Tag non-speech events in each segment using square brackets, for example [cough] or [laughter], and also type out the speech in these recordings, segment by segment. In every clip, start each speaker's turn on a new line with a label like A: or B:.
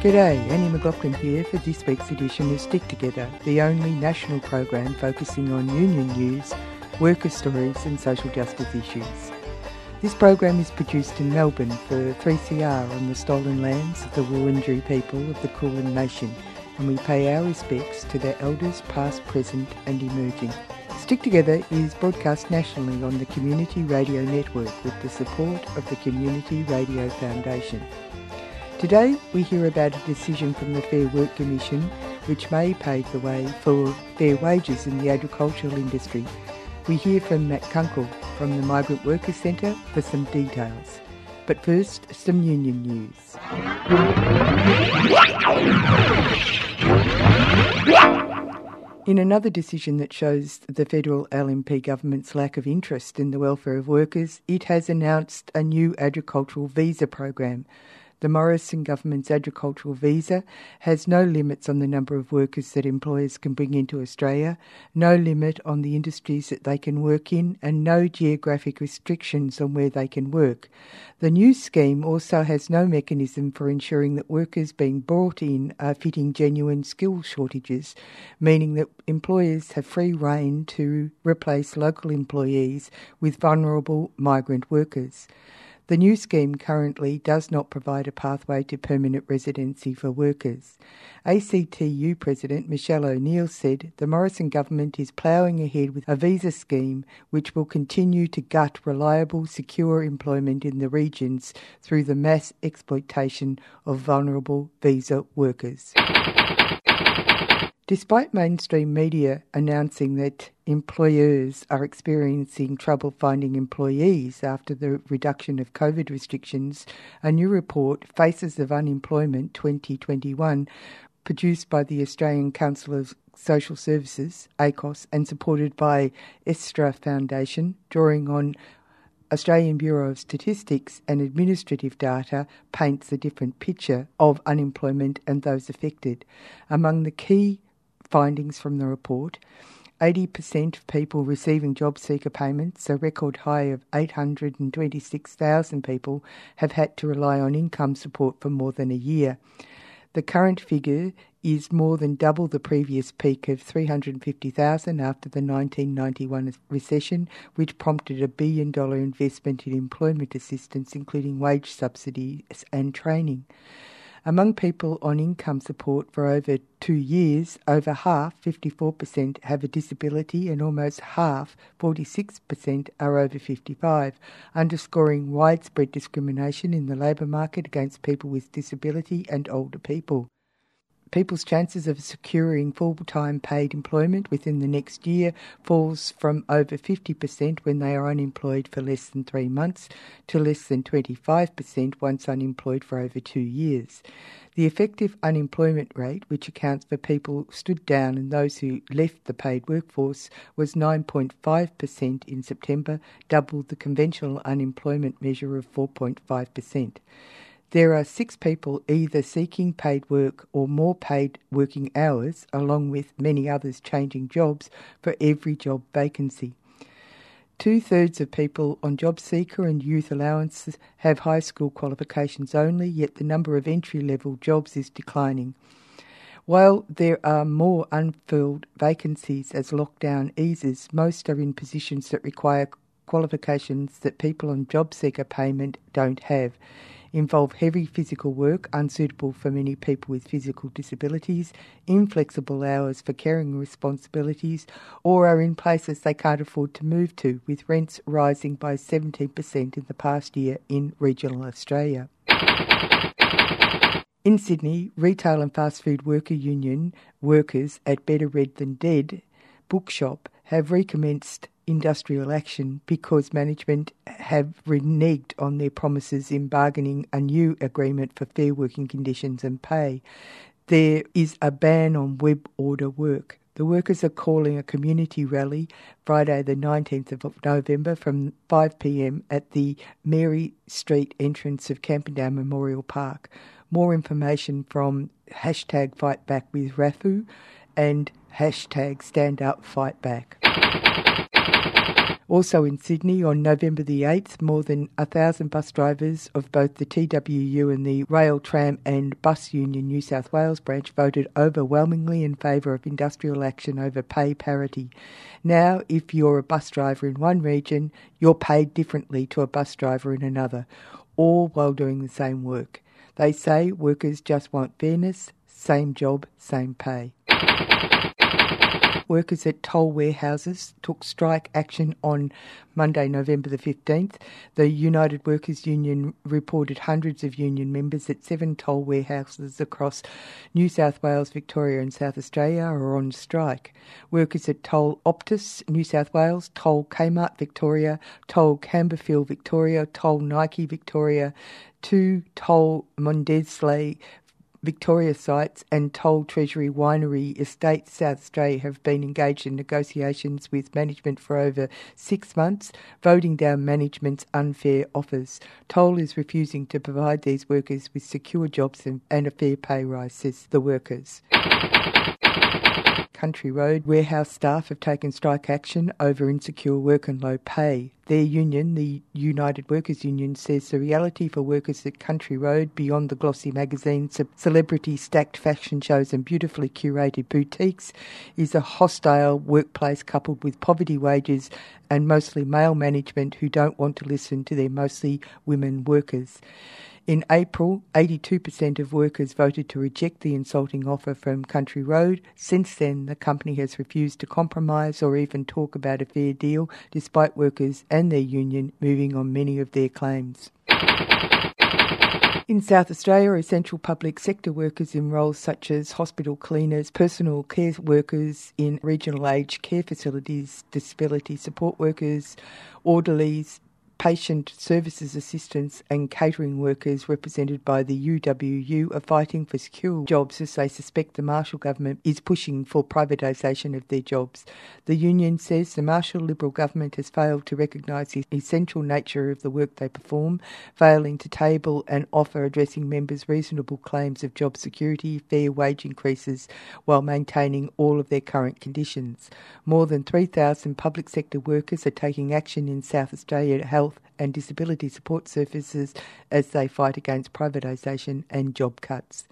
A: G'day, Annie McLaughlin here for this week's edition of Stick Together, the only national program focusing on union news, worker stories and social justice issues. This program is produced in Melbourne for 3CR on the stolen lands of the Wurundjeri people of the Kulin Nation and we pay our respects to their elders past, present and emerging. Stick Together is broadcast nationally on the Community Radio Network with the support of the Community Radio Foundation. Today we hear about a decision from the Fair Work Commission which may pave the way for fair wages in the agricultural industry. We hear from Matt Kunkel from the Migrant Workers Centre for some details. But first, some union news. In another decision that shows the federal LNP government's lack of interest in the welfare of workers, it has announced a new agricultural visa program the Morrison government's agricultural visa has no limits on the number of workers that employers can bring into Australia, no limit on the industries that they can work in, and no geographic restrictions on where they can work. The new scheme also has no mechanism for ensuring that workers being brought in are fitting genuine skill shortages, meaning that employers have free rein to replace local employees with vulnerable migrant workers. The new scheme currently does not provide a pathway to permanent residency for workers. ACTU President Michelle O'Neill said the Morrison government is ploughing ahead with a visa scheme which will continue to gut reliable, secure employment in the regions through the mass exploitation of vulnerable visa workers. Despite mainstream media announcing that employers are experiencing trouble finding employees after the reduction of COVID restrictions, a new report, Faces of Unemployment 2021, produced by the Australian Council of Social Services, ACOSS, and supported by Ecstra Foundation, drawing on Australian Bureau of Statistics and administrative data paints a different picture of unemployment and those affected. Among the key findings from the report. 80% of people receiving job seeker payments, a record high of 826,000 people, have had to rely on income support for more than a year. The current figure is more than double the previous peak of 350,000 after the 1991 recession, which prompted a billion dollar investment in employment assistance, including wage subsidies and training. Among people on income support for over two years, over half, 54%, have a disability and almost half, 46%, are over 55, underscoring widespread discrimination in the labour market against people with disability and older people people's chances of securing full-time paid employment within the next year falls from over 50% when they are unemployed for less than three months to less than 25% once unemployed for over two years. The effective unemployment rate, which accounts for people stood down and those who left the paid workforce, was 9.5% in September, double the conventional unemployment measure of 4.5%. There are six people either seeking paid work or more paid working hours, along with many others changing jobs for every job vacancy. Two thirds of people on job seeker and youth allowances have high school qualifications only, yet the number of entry level jobs is declining. While there are more unfilled vacancies as lockdown eases, most are in positions that require qualifications that people on job seeker payment don't have involve heavy physical work unsuitable for many people with physical disabilities, inflexible hours for caring responsibilities, or are in places they can't afford to move to, with rents rising by 17% in the past year in regional Australia. In Sydney, retail and fast food worker union workers at Better Read Than Dead bookshop have recommenced industrial action because management have reneged on their promises in bargaining a new agreement for fair working conditions and pay. There is a ban on web order work. The workers are calling a community rally Friday, the 19th of November from 5 pm at the Mary Street entrance of Camperdown Memorial Park. More information from hashtag Fight Back with RAFFWU and hashtag Stand Up Fight Back. Also in Sydney on November the 8th, more than a thousand bus drivers of both the TWU and the Rail, Tram and Bus Union New South Wales branch voted overwhelmingly in favour of industrial action over pay parity. Now, if you're a bus driver in one region, you're paid differently to a bus driver in another, all while doing the same work. They say workers just want fairness, same job, same pay workers at toll warehouses took strike action on Monday, November the 15th. The United Workers Union reported hundreds of union members at seven toll warehouses across New South Wales, Victoria, and South Australia are on strike. Workers at Toll Optus, New South Wales, Toll Kmart, Victoria, Toll Campbellfield, Victoria, Toll Nike, Victoria, two Toll Mondelez Victoria sites and Toll Treasury Winery Estate South Australia have been engaged in negotiations with management for over six months, voting down management's unfair offers. Toll is refusing to provide these workers with secure jobs and, and a fair pay rise, says the workers. Country Road warehouse staff have taken strike action over insecure work and low pay. Their union, the United Workers Union, says the reality for workers at Country Road, beyond the glossy magazines, celebrity stacked fashion shows, and beautifully curated boutiques, is a hostile workplace coupled with poverty wages and mostly male management who don't want to listen to their mostly women workers. In April, 82% of workers voted to reject the insulting offer from Country Road. Since then, the company has refused to compromise or even talk about a fair deal, despite workers and their union moving on many of their claims. In South Australia, essential public sector workers in roles such as hospital cleaners, personal care workers in regional aged care facilities, disability support workers, orderlies, patient services assistants and catering workers represented by the UWU are fighting for secure jobs as they suspect the Marshall government is pushing for privatisation of their jobs. The union says the Marshall Liberal government has failed to recognise the essential nature of the work they perform, failing to table and offer addressing members' reasonable claims of job security, fair wage increases, while maintaining all of their current conditions. More than 3,000 public sector workers are taking action in South Australia to help and disability support services as they fight against privatisation and job cuts.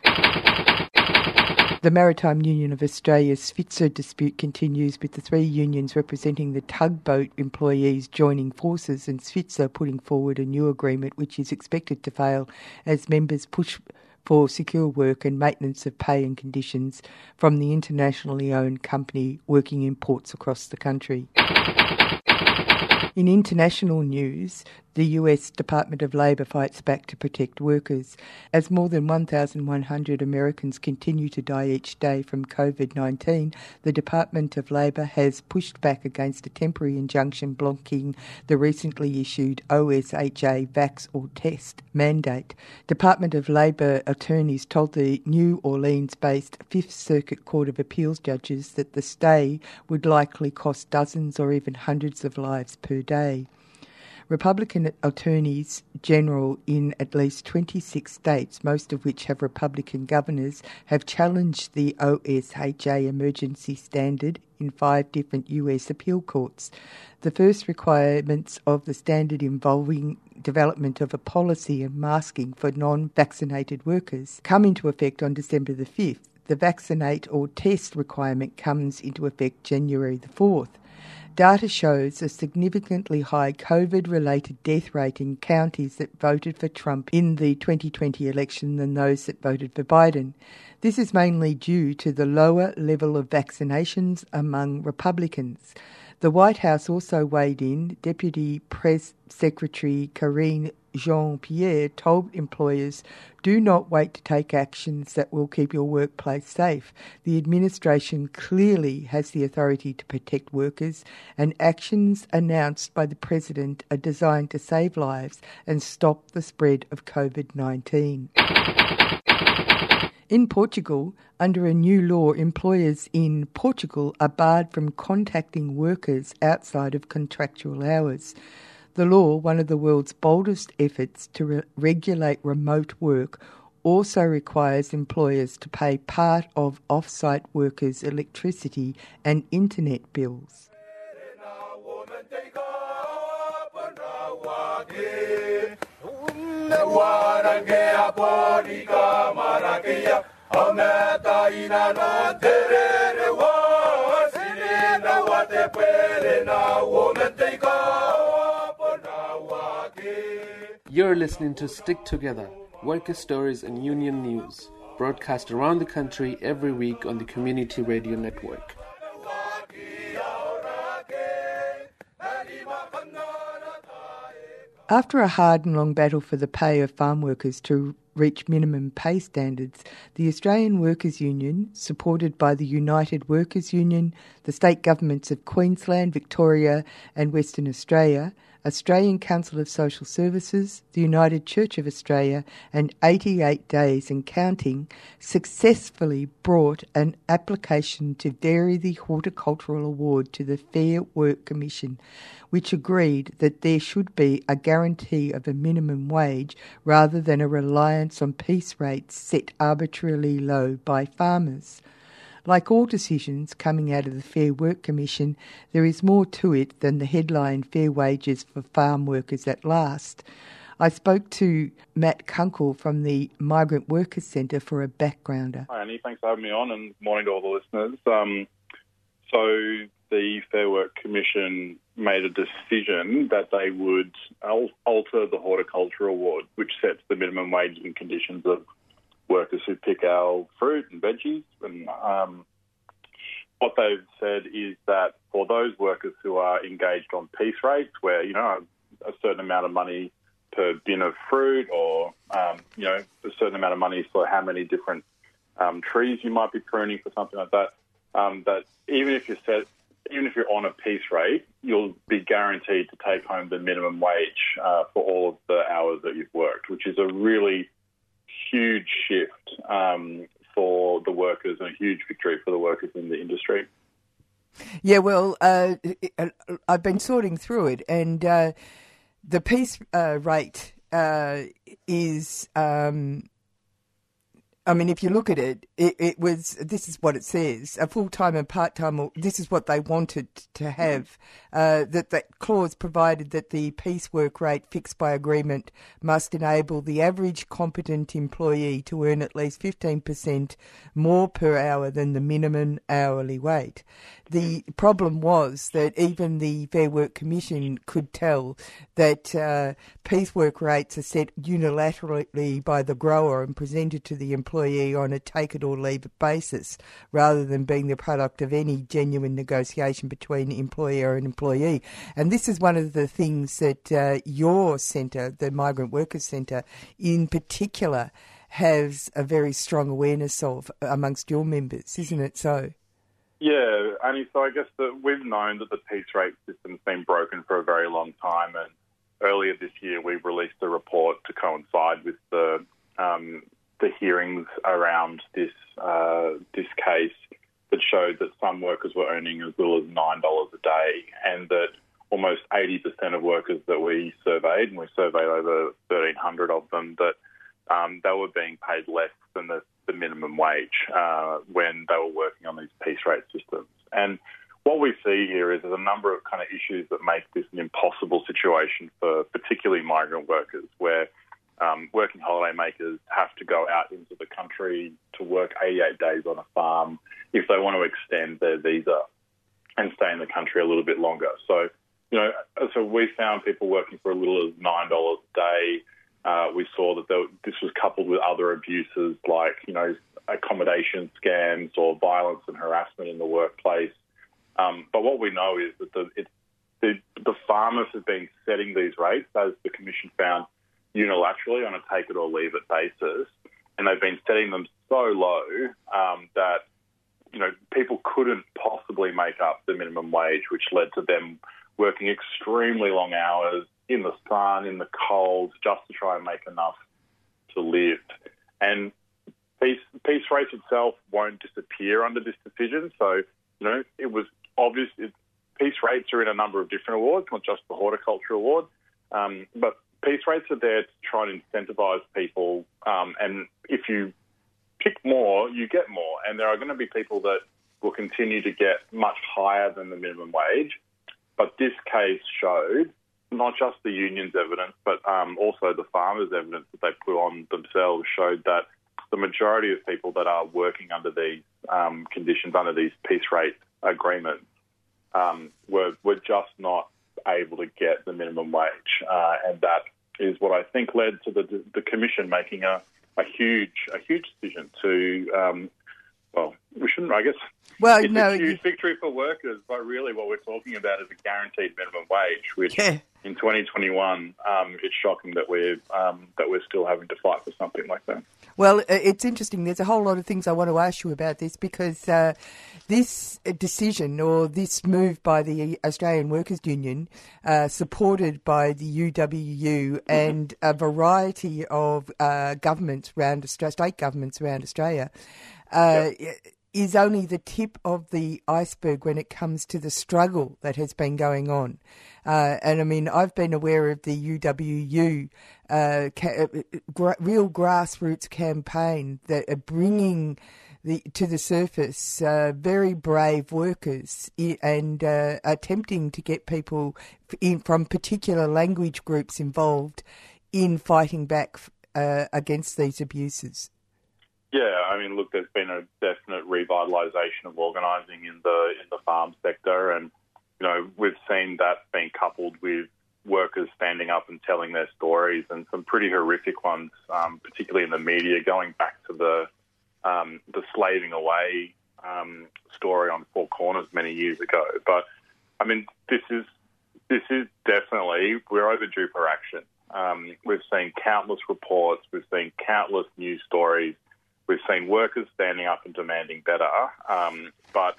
A: The Maritime Union of Australia's Svitzer dispute continues with the three unions representing the tugboat employees joining forces and Svitzer putting forward a new agreement which is expected to fail as members push for secure work and maintenance of pay and conditions from the internationally owned company working in ports across the country. In international news, the US Department of Labor fights back to protect workers. As more than 1,100 Americans continue to die each day from COVID 19, the Department of Labor has pushed back against a temporary injunction blocking the recently issued OSHA Vax or Test mandate. Department of Labor attorneys told the New Orleans based Fifth Circuit Court of Appeals judges that the stay would likely cost dozens or even hundreds of lives per day. Republican attorneys general in at least 26 states, most of which have Republican governors, have challenged the OSHA emergency standard in five different US appeal courts. The first requirements of the standard involving development of a policy and masking for non vaccinated workers come into effect on December the 5th. The vaccinate or test requirement comes into effect January the 4th. Data shows a significantly high COVID related death rate in counties that voted for Trump in the 2020 election than those that voted for Biden. This is mainly due to the lower level of vaccinations among Republicans. The White House also weighed in. Deputy Press Secretary Karine Jean Pierre told employers do not wait to take actions that will keep your workplace safe. The administration clearly has the authority to protect workers, and actions announced by the President are designed to save lives and stop the spread of COVID 19. In Portugal, under a new law, employers in Portugal are barred from contacting workers outside of contractual hours. The law, one of the world's boldest efforts to re- regulate remote work, also requires employers to pay part of off site workers' electricity and internet bills.
B: You're listening to Stick Together, worker stories and union news, broadcast around the country every week on the Community Radio Network.
A: After a hard and long battle for the pay of farm workers to reach minimum pay standards, the Australian Workers' Union, supported by the United Workers' Union, the state governments of Queensland, Victoria, and Western Australia, Australian Council of Social Services, the United Church of Australia, and 88 Days and Counting successfully brought an application to vary the Horticultural Award to the Fair Work Commission, which agreed that there should be a guarantee of a minimum wage rather than a reliance on piece rates set arbitrarily low by farmers. Like all decisions coming out of the Fair Work Commission, there is more to it than the headline Fair Wages for Farm Workers at Last. I spoke to Matt Kunkel from the Migrant Workers Centre for a backgrounder.
C: Hi, Annie. Thanks for having me on, and morning to all the listeners. Um, so, the Fair Work Commission made a decision that they would alter the Horticulture Award, which sets the minimum wage and conditions of workers who pick our fruit and veggies. And um, what they've said is that for those workers who are engaged on piece rates, where you know a certain amount of money per bin of fruit, or um, you know a certain amount of money for how many different um, trees you might be pruning for something like that, um, that even if you're set, even if you're on a piece rate, you'll be guaranteed to take home the minimum wage uh, for all of the hours that you've worked, which is a really huge shift um, for the workers and a huge victory for the workers in the industry.
A: Yeah, well, uh, I've been sorting through it, and uh, the piece uh, rate uh, is um, I mean, if you look at it, it, it was this is what it says: a full time and part time. This is what they wanted to have. Uh, that that clause provided that the piecework rate fixed by agreement must enable the average competent employee to earn at least fifteen percent more per hour than the minimum hourly rate. The problem was that even the Fair Work Commission could tell that uh, piecework rates are set unilaterally by the grower and presented to the employee on a take it or leave it basis, rather than being the product of any genuine negotiation between employer and employee. And this is one of the things that uh, your centre, the Migrant Workers Centre, in particular, has a very strong awareness of amongst your members, isn't it so?
C: Yeah, and so I guess that we've known that the piece rate system's been broken for a very long time, and earlier this year we released a report to coincide with the um, the hearings around this uh, this case that showed that some workers were earning as little as nine dollars a day, and that almost eighty percent of workers that we surveyed, and we surveyed over thirteen hundred of them, that um, they were being paid less than the the minimum wage uh, when they were working on these piece rate systems. And what we see here is there's a number of kind of issues that make this an impossible situation for particularly migrant workers, where um, working holiday makers have to go out into the country to work 88 days on a farm if they want to extend their visa and stay in the country a little bit longer. So, you know, so we found people working for a little as nine dollars a day uh, we saw that there, this was coupled with other abuses like, you know, accommodation scams or violence and harassment in the workplace. Um, but what we know is that the, it, the, the farmers have been setting these rates, as the Commission found, unilaterally on a take it or leave it basis. And they've been setting them so low um, that, you know, people couldn't possibly make up the minimum wage, which led to them working extremely long hours, in the sun, in the cold, just to try and make enough to live. And piece, piece rates itself won't disappear under this decision. So, you know, it was obvious. It, piece rates are in a number of different awards, not just the horticulture award. Um, but piece rates are there to try and incentivise people. Um, and if you pick more, you get more. And there are going to be people that will continue to get much higher than the minimum wage. But this case showed not just the union's evidence, but um, also the farmers' evidence that they put on themselves showed that the majority of people that are working under these um, conditions, under these piece rate agreements, um, were were just not able to get the minimum wage, uh, and that is what I think led to the the commission making a, a huge a huge decision to um, well, we shouldn't, I guess.
A: Well,
C: it's
A: no,
C: a huge victory for workers, but really what we're talking about is a guaranteed minimum wage, which
A: yeah.
C: in 2021, um, it's shocking that we're um, that we're still having to fight for something like that.
A: Well, it's interesting. There's a whole lot of things I want to ask you about this because uh, this decision or this move by the Australian Workers Union, uh, supported by the UWU and a variety of uh, governments around state governments around Australia, uh, yep. Is only the tip of the iceberg when it comes to the struggle that has been going on. Uh, and I mean, I've been aware of the UWU uh, ca- uh, real grassroots campaign that are bringing. The, to the surface, uh, very brave workers and uh, attempting to get people in, from particular language groups involved in fighting back uh, against these abuses.
C: Yeah, I mean, look, there's been a definite revitalisation of organising in the in the farm sector, and you know we've seen that being coupled with workers standing up and telling their stories, and some pretty horrific ones, um, particularly in the media, going back to the um, the slaving away um, story on Four Corners many years ago. But I mean, this is this is definitely we're overdue for action. Um, we've seen countless reports, we've seen countless news stories We've seen workers standing up and demanding better, um, but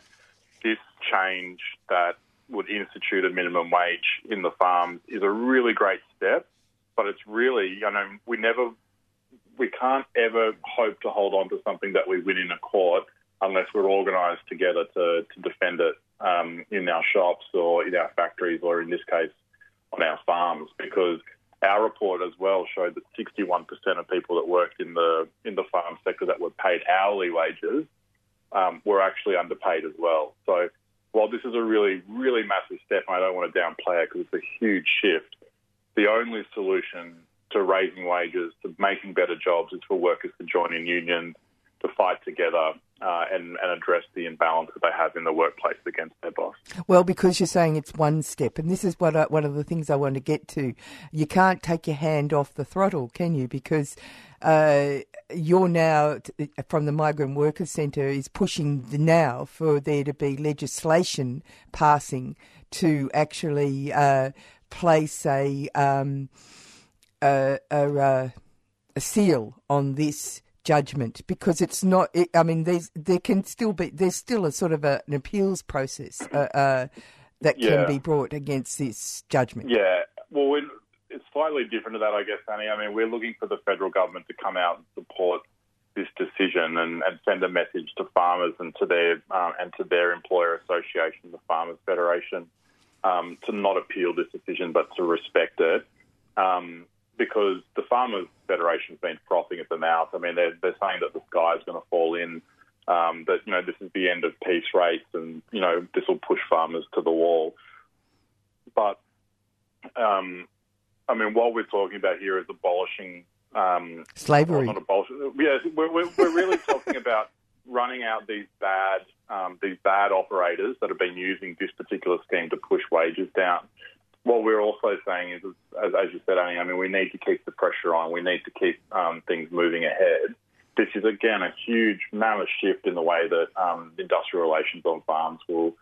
C: this change that would institute a minimum wage in the farms is a really great step. But it's really, you know, we never, we can't ever hope to hold on to something that we win in a court unless we're organised together to, to defend it um, in our shops or in our factories or in this case on our farms because our report as well showed that 61% of people that worked in the in the farm sector that were paid hourly wages um, were actually underpaid as well. So while this is a really really massive step, and I don't want to downplay it because it's a huge shift, the only solution to raising wages, to making better jobs, is for workers to join in unions, to fight together, uh, and, and, address the imbalance that they have in the workplace against their boss.
A: Well, because you're saying it's one step, and this is what I, one of the things I want to get to. You can't take your hand off the throttle, can you? Because uh, you're now from the Migrant Workers Centre is pushing now for there to be legislation passing to actually uh, place a, um, a, a, a seal on this judgment because it's not. It, I mean, there's there can still be there's still a sort of a, an appeals process uh, uh, that yeah. can be brought against this judgment.
C: Yeah, well, it's slightly different to that, I guess, Annie. I mean, we're looking for the federal government to come out and support this decision and, and send a message to farmers and to their um, and to their employer association, the Farmers Federation, um, to not appeal this decision but to respect it. Um, because the Farmers Federation's been frothing at the mouth. I mean, they're, they're saying that the sky is going to fall in, um, that, you know, this is the end of piece rates and, you know, this will push farmers to the wall. But, um, I mean, what we're talking about here is abolishing um,
A: slavery.
C: Not abolishing. Yeah, we're, we're, we're really [laughs] talking about running out these bad um, these bad operators that have been using this particular scheme to push wages down what we're also saying is, as, as you said, Annie, I mean, we need to keep the pressure on. We need to keep um, things moving ahead. This is again a huge, mammoth shift in the way that um, industrial relations on farms will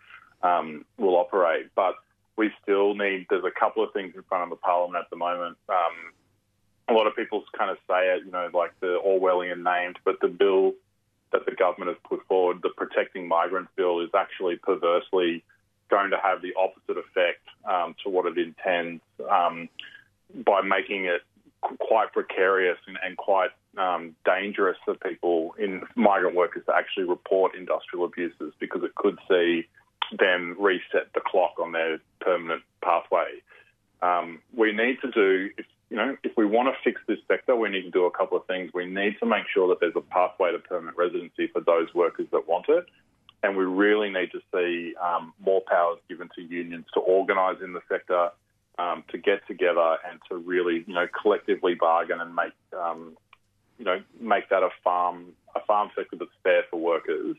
C: um, will operate. But we still need. There's a couple of things in front of the parliament at the moment. Um, a lot of people kind of say it, you know, like the Orwellian named, but the bill that the government has put forward, the Protecting Migrants Bill, is actually perversely going to have the opposite effect um, to what it intends um, by making it quite precarious and, and quite um, dangerous for people in migrant workers to actually report industrial abuses because it could see them reset the clock on their permanent pathway. Um, we need to do, if, you know, if we want to fix this sector, we need to do a couple of things. We need to make sure that there's a pathway to permanent residency for those workers that want it and we really need to see um, more powers given to unions to organise in the sector, um, to get together and to really, you know, collectively bargain and make, um, you know, make that a farm a farm sector that's fair for workers,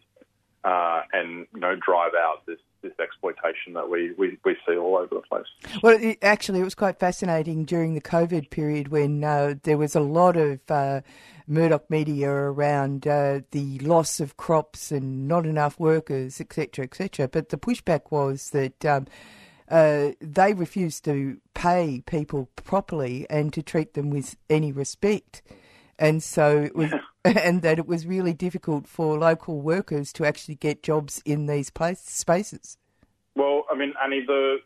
C: uh, and you know, drive out this this exploitation that we, we, we see all over the place.
A: Well, it, actually, it was quite fascinating during the COVID period when uh, there was a lot of uh, Murdoch media around uh, the loss of crops and not enough workers, etc., etc. But the pushback was that. Um, uh, they refused to pay people properly and to treat them with any respect. And so it was, [laughs] and that it was really difficult for local workers to actually get jobs in these place, spaces.
C: Well, I mean, Annie, the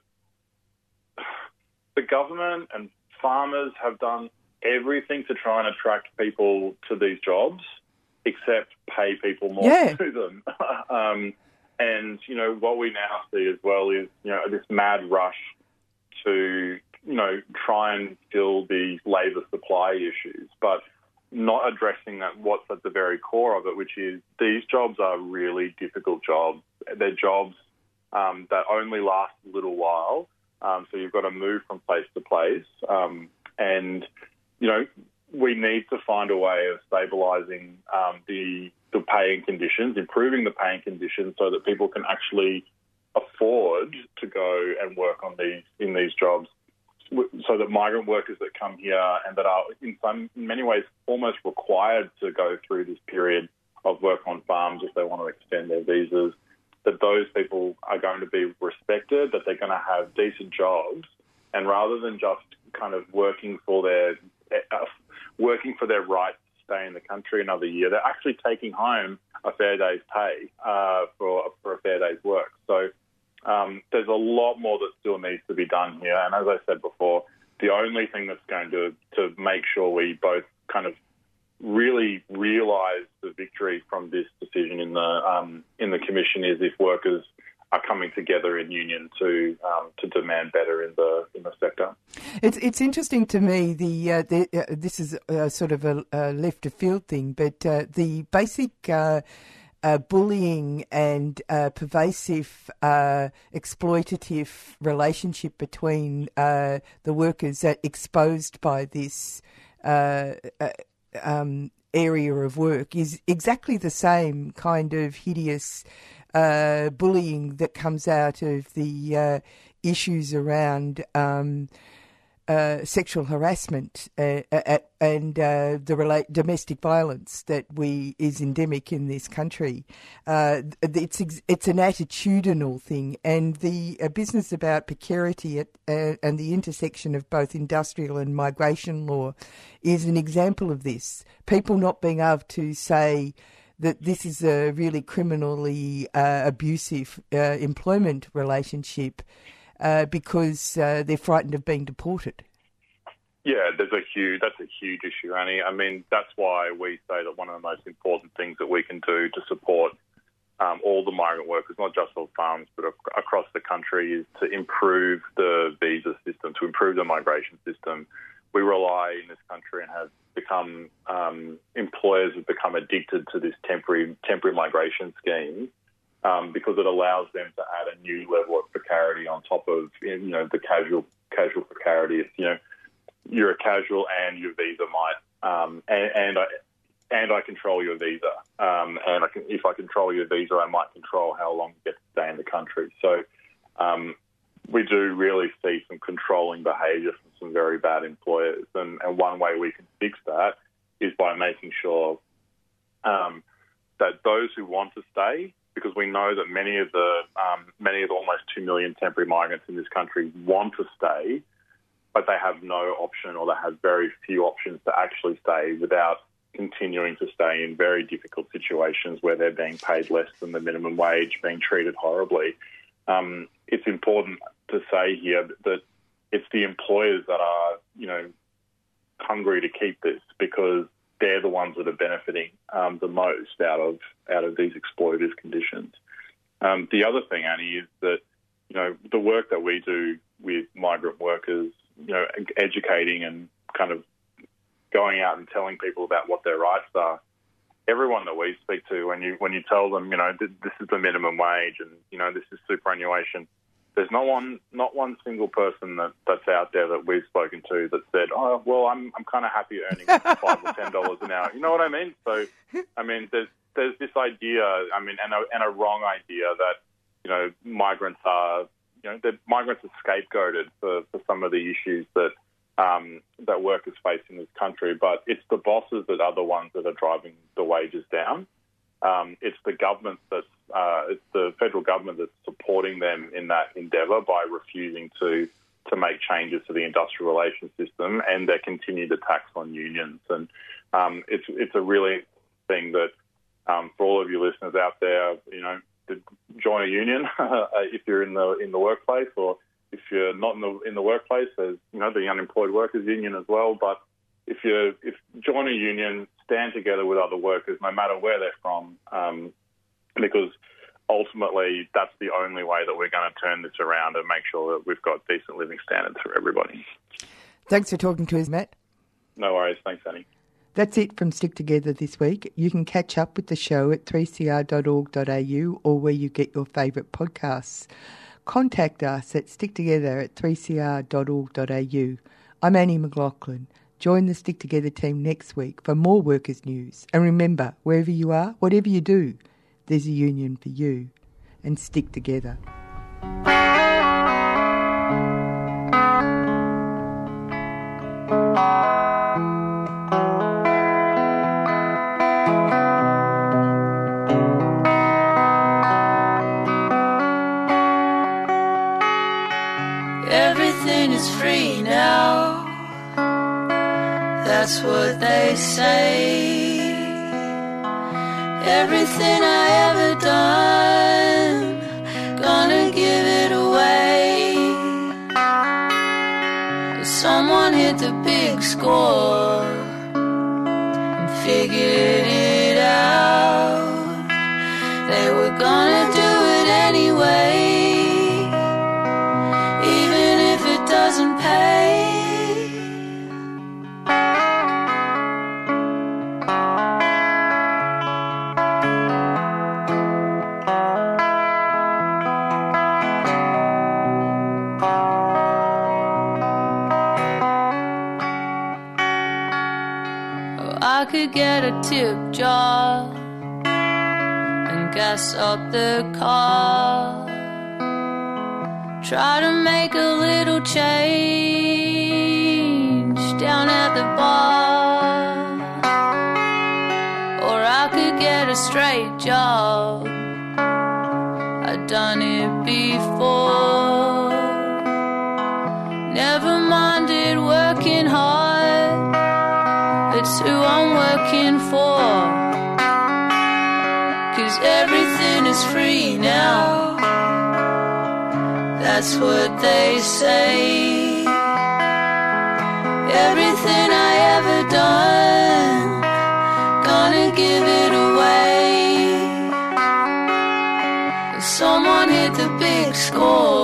C: the government and farmers have done everything to try and attract people to these jobs, except pay people more
A: yeah. [laughs]
C: to them. [laughs] um, and, you know, what we now see as well is, you know, this mad rush to, you know, try and fill these labour supply issues, but not addressing that what's at the very core of it, which is these jobs are really difficult jobs. They're jobs um, that only last a little while. Um, so you've got to move from place to place. Um, and, you know, we need to find a way of stabilising um, the the paying conditions, improving the paying conditions, so that people can actually afford to go and work on these in these jobs. So that migrant workers that come here and that are in some in many ways almost required to go through this period of work on farms if they want to extend their visas, that those people are going to be respected, that they're going to have decent jobs, and rather than just kind of working for their working for their right to stay in the country another year, they're actually taking home a fair day's pay uh, for, for a fair day's work. So um, there's a lot more that still needs to be done here. And as I said before, the only thing that's going to, to make sure we both kind of really realise the victory from this decision in the um, in the commission is if workers are coming together in union to um, to demand better in the in the sector.
A: It's it's interesting to me. The, uh, the uh, this is sort of a, a, left of field thing, but uh, the basic. Uh, uh, bullying and pervasive exploitative relationship between the workers exposed by this um, area of work is exactly the same kind of hideous uh, bullying that comes out of the uh, issues around um, uh, sexual harassment uh, and uh, the relate, domestic violence that we is endemic in this country. Uh, it's it's an attitudinal thing, and the business about precarity at, and the intersection of both industrial and migration law is an example of this. People not being able to say that this is a really criminally uh, abusive uh, employment relationship uh, because uh, they're frightened of being deported.
C: Yeah, there's a huge that's a huge issue, Annie. I mean, that's why we say that one of the most important things that we can do to support um, all the migrant workers, not just on farms, but across the country, is to improve the visa system, to improve the migration system. We rely in this country and have become um, employers have become addicted to this temporary temporary migration scheme um, because it allows them to add a new level of precarity on top of you know the casual casual precarity. If you know you're a casual and your visa might um, and, and I and I control your visa um, and I can, if I control your visa, I might control how long you get to stay in the country. So um, we do really see some controlling behaviour from some very bad employers. And, and, one way we can fix that is by making sure um, that those who want to stay, because we know that many of the um, many of the almost two million temporary migrants in this country want to stay, but they have no option or they have very few options to actually stay without continuing to stay in very difficult situations where they're being paid less than the minimum wage, being treated horribly. Um, it's important to say here that it's the employers that are, you know, hungry to keep this because they're the ones that are benefiting um, the most out of out of these exploitative conditions. Um, the other thing, Annie, is that you know the work that we do with migrant workers, you know, educating and kind of going out and telling people about what their rights are. Everyone that we speak to, when you when you tell them, you know, this is the minimum wage and you know this is superannuation, there's no one not one single person that, that's out there that we've spoken to that said, "Oh, well, I'm I'm kind of happy earning [laughs] five or ten dollars an hour." You know what I mean? So, I mean, there's there's this idea, I mean, and a, and a wrong idea that you know migrants are you know that migrants are scapegoated for, for some of the issues that um, that workers face in this country, but it's the bosses that are the ones that are driving the wages down. Um, it's the government that's uh, it's the federal government that's supporting them in that endeavour by refusing to to make changes to the industrial relations system and their continued attacks on unions. And um, it's it's a really thing that um, for all of you listeners out there, you know, join a union [laughs] if you're in the in the workplace, or if you're not in the in the workplace, there's you know the unemployed workers union as well. But if you if join a union, stand together with other workers, no matter where they're from, um, because ultimately that's the only way that we're going to turn this around and make sure that we've got decent living standards for everybody.
A: Thanks for talking to us, Matt.
C: No worries. Thanks, Annie.
A: That's it from Stick Together this week. You can catch up with the show at 3cr.org.au or where you get your favourite podcasts. Contact us at sticktogether at 3cr.org.au. I'm Annie McLaughlin. Join the Stick Together team next week for more workers' news. And remember, wherever you are, whatever you do, there's a union for you. And stick together.
D: Everything is free now that's what they say. Everything I ever done, gonna give it away. Someone hit the big score and figured it out. They were gonna do it anyway, even if it doesn't pay. Tip jar and gas up the car. Try to make a little change That's what they say. Everything I ever done, gonna give it away. Someone hit the big score